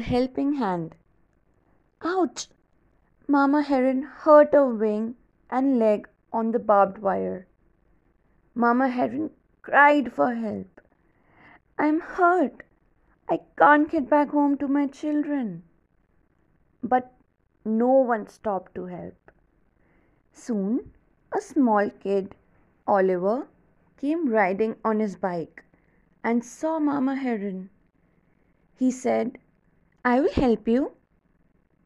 helping hand. Ouch! Mama Heron hurt a wing and leg on the barbed wire. Mama Heron cried for help. I'm hurt. I can't get back home to my children. But no one stopped to help. Soon, a small kid, Oliver, came riding on his bike and saw Mama Heron. He said, I will help you.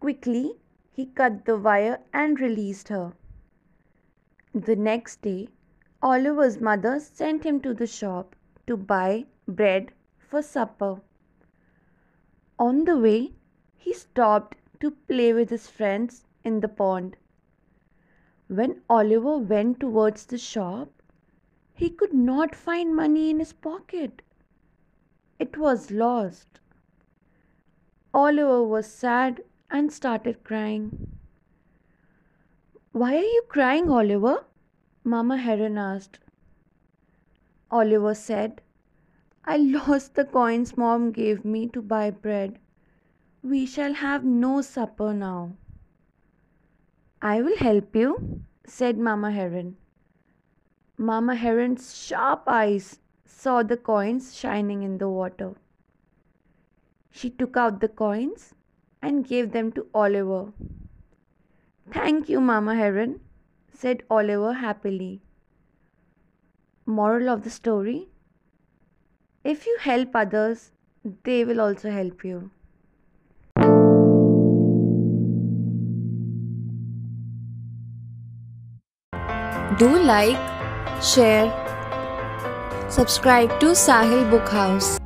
Quickly, he cut the wire and released her. The next day, Oliver's mother sent him to the shop to buy bread for supper. On the way, he stopped to play with his friends in the pond. When Oliver went towards the shop, he could not find money in his pocket. It was lost. Oliver was sad and started crying. Why are you crying, Oliver? Mama Heron asked. Oliver said, I lost the coins mom gave me to buy bread. We shall have no supper now. I will help you, said Mama Heron. Mama Heron's sharp eyes saw the coins shining in the water. She took out the coins and gave them to Oliver. Thank you, Mama Heron, said Oliver happily. Moral of the story If you help others, they will also help you. Do like, share, subscribe to Sahil Book House.